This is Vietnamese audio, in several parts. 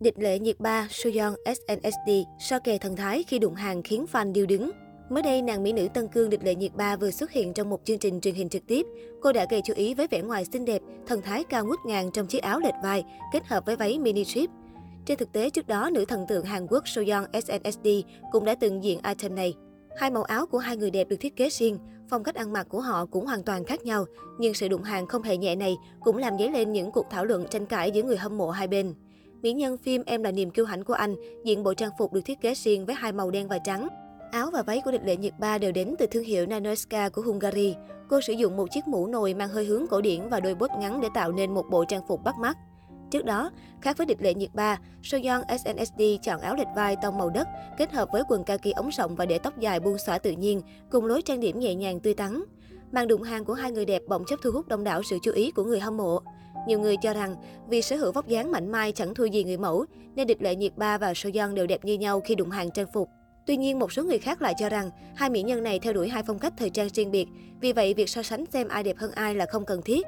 Địch lệ nhiệt ba, Soyeon SNSD, so kè thần thái khi đụng hàng khiến fan điêu đứng. Mới đây, nàng mỹ nữ Tân Cương Địch Lệ Nhiệt Ba vừa xuất hiện trong một chương trình truyền hình trực tiếp. Cô đã gây chú ý với vẻ ngoài xinh đẹp, thần thái cao ngút ngàn trong chiếc áo lệch vai, kết hợp với váy mini strip. Trên thực tế, trước đó, nữ thần tượng Hàn Quốc Soyeon SNSD cũng đã từng diện item này. Hai màu áo của hai người đẹp được thiết kế riêng, phong cách ăn mặc của họ cũng hoàn toàn khác nhau, nhưng sự đụng hàng không hề nhẹ này cũng làm dấy lên những cuộc thảo luận tranh cãi giữa người hâm mộ hai bên. Mỹ nhân phim Em là niềm kiêu hãnh của anh diện bộ trang phục được thiết kế riêng với hai màu đen và trắng. Áo và váy của địch lệ nhiệt ba đều đến từ thương hiệu Nanoska của Hungary. Cô sử dụng một chiếc mũ nồi mang hơi hướng cổ điển và đôi bốt ngắn để tạo nên một bộ trang phục bắt mắt. Trước đó, khác với địch lệ nhiệt ba, Soyeon SNSD chọn áo lệch vai tông màu đất, kết hợp với quần kaki ống rộng và để tóc dài buông xõa tự nhiên, cùng lối trang điểm nhẹ nhàng tươi tắn. Màn đụng hàng của hai người đẹp bỗng chốc thu hút đông đảo sự chú ý của người hâm mộ. Nhiều người cho rằng vì sở hữu vóc dáng mảnh mai chẳng thua gì người mẫu, nên địch lệ nhiệt ba và Soyeon đều đẹp như nhau khi đụng hàng trang phục. Tuy nhiên, một số người khác lại cho rằng hai mỹ nhân này theo đuổi hai phong cách thời trang riêng biệt, vì vậy việc so sánh xem ai đẹp hơn ai là không cần thiết.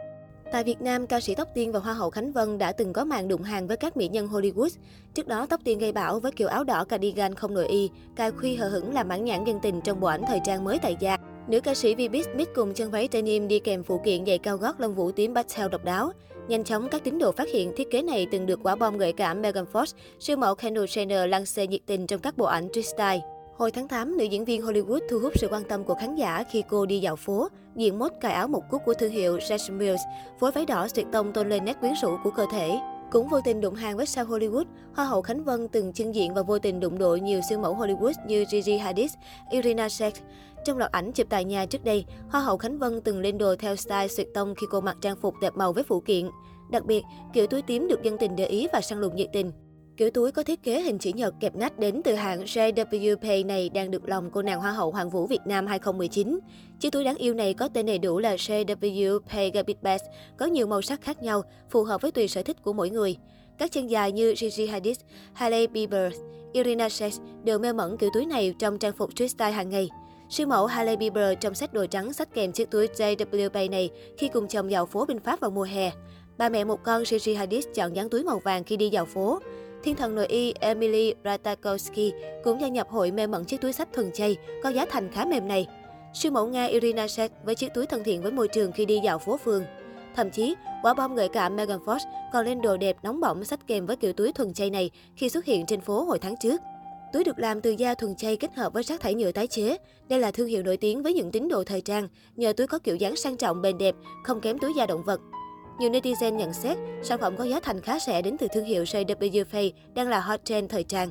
Tại Việt Nam, ca sĩ Tóc Tiên và Hoa hậu Khánh Vân đã từng có màn đụng hàng với các mỹ nhân Hollywood. Trước đó, Tóc Tiên gây bão với kiểu áo đỏ cardigan không nội y, cài khuy hờ hững làm mãn nhãn dân tình trong bộ ảnh thời trang mới tại gia. Nữ ca sĩ Vbiz mix cùng chân váy denim đi kèm phụ kiện giày cao gót lông vũ tím pastel độc đáo. Nhanh chóng, các tín đồ phát hiện thiết kế này từng được quả bom gợi cảm Megan Fox, siêu mẫu Kendall Jenner lăng xê nhiệt tình trong các bộ ảnh Twistyle. Hồi tháng 8, nữ diễn viên Hollywood thu hút sự quan tâm của khán giả khi cô đi dạo phố, diện mốt cài áo một cúc của thương hiệu Jack Mills, phối váy đỏ tuyệt tông tôn lên nét quyến rũ của cơ thể. Cũng vô tình đụng hàng với sao Hollywood, Hoa hậu Khánh Vân từng chân diện và vô tình đụng độ nhiều siêu mẫu Hollywood như Gigi Hadid, Irina Shayk. Trong loạt ảnh chụp tại nhà trước đây, Hoa hậu Khánh Vân từng lên đồ theo style suyệt tông khi cô mặc trang phục đẹp màu với phụ kiện. Đặc biệt, kiểu túi tím được dân tình để ý và săn lùng nhiệt tình. Kiểu túi có thiết kế hình chữ nhật kẹp nách đến từ hãng JWP này đang được lòng cô nàng Hoa hậu Hoàng vũ Việt Nam 2019. Chiếc túi đáng yêu này có tên đầy đủ là JWP Gabit Best, có nhiều màu sắc khác nhau, phù hợp với tùy sở thích của mỗi người. Các chân dài như Gigi Hadid, Hailey Bieber, Irina Shayk đều mê mẩn kiểu túi này trong trang phục street style hàng ngày. Siêu mẫu Hailey Bieber trong set đồ trắng sách kèm chiếc túi JWP này khi cùng chồng dạo phố bên Pháp vào mùa hè. Ba mẹ một con Gigi Hadid chọn dáng túi màu vàng khi đi dạo phố. Thiên thần nội y Emily Ratajkowski cũng gia nhập hội mê mẩn chiếc túi sách thuần chay, có giá thành khá mềm này. Siêu mẫu Nga Irina Shayk với chiếc túi thân thiện với môi trường khi đi dạo phố phường. Thậm chí, quả bom gợi cảm Megan Fox còn lên đồ đẹp nóng bỏng sách kèm với kiểu túi thuần chay này khi xuất hiện trên phố hồi tháng trước. Túi được làm từ da thuần chay kết hợp với rác thải nhựa tái chế. Đây là thương hiệu nổi tiếng với những tín đồ thời trang, nhờ túi có kiểu dáng sang trọng bền đẹp, không kém túi da động vật. Nhiều netizen nhận xét, sản phẩm có giá thành khá rẻ đến từ thương hiệu JW Face đang là hot trend thời trang.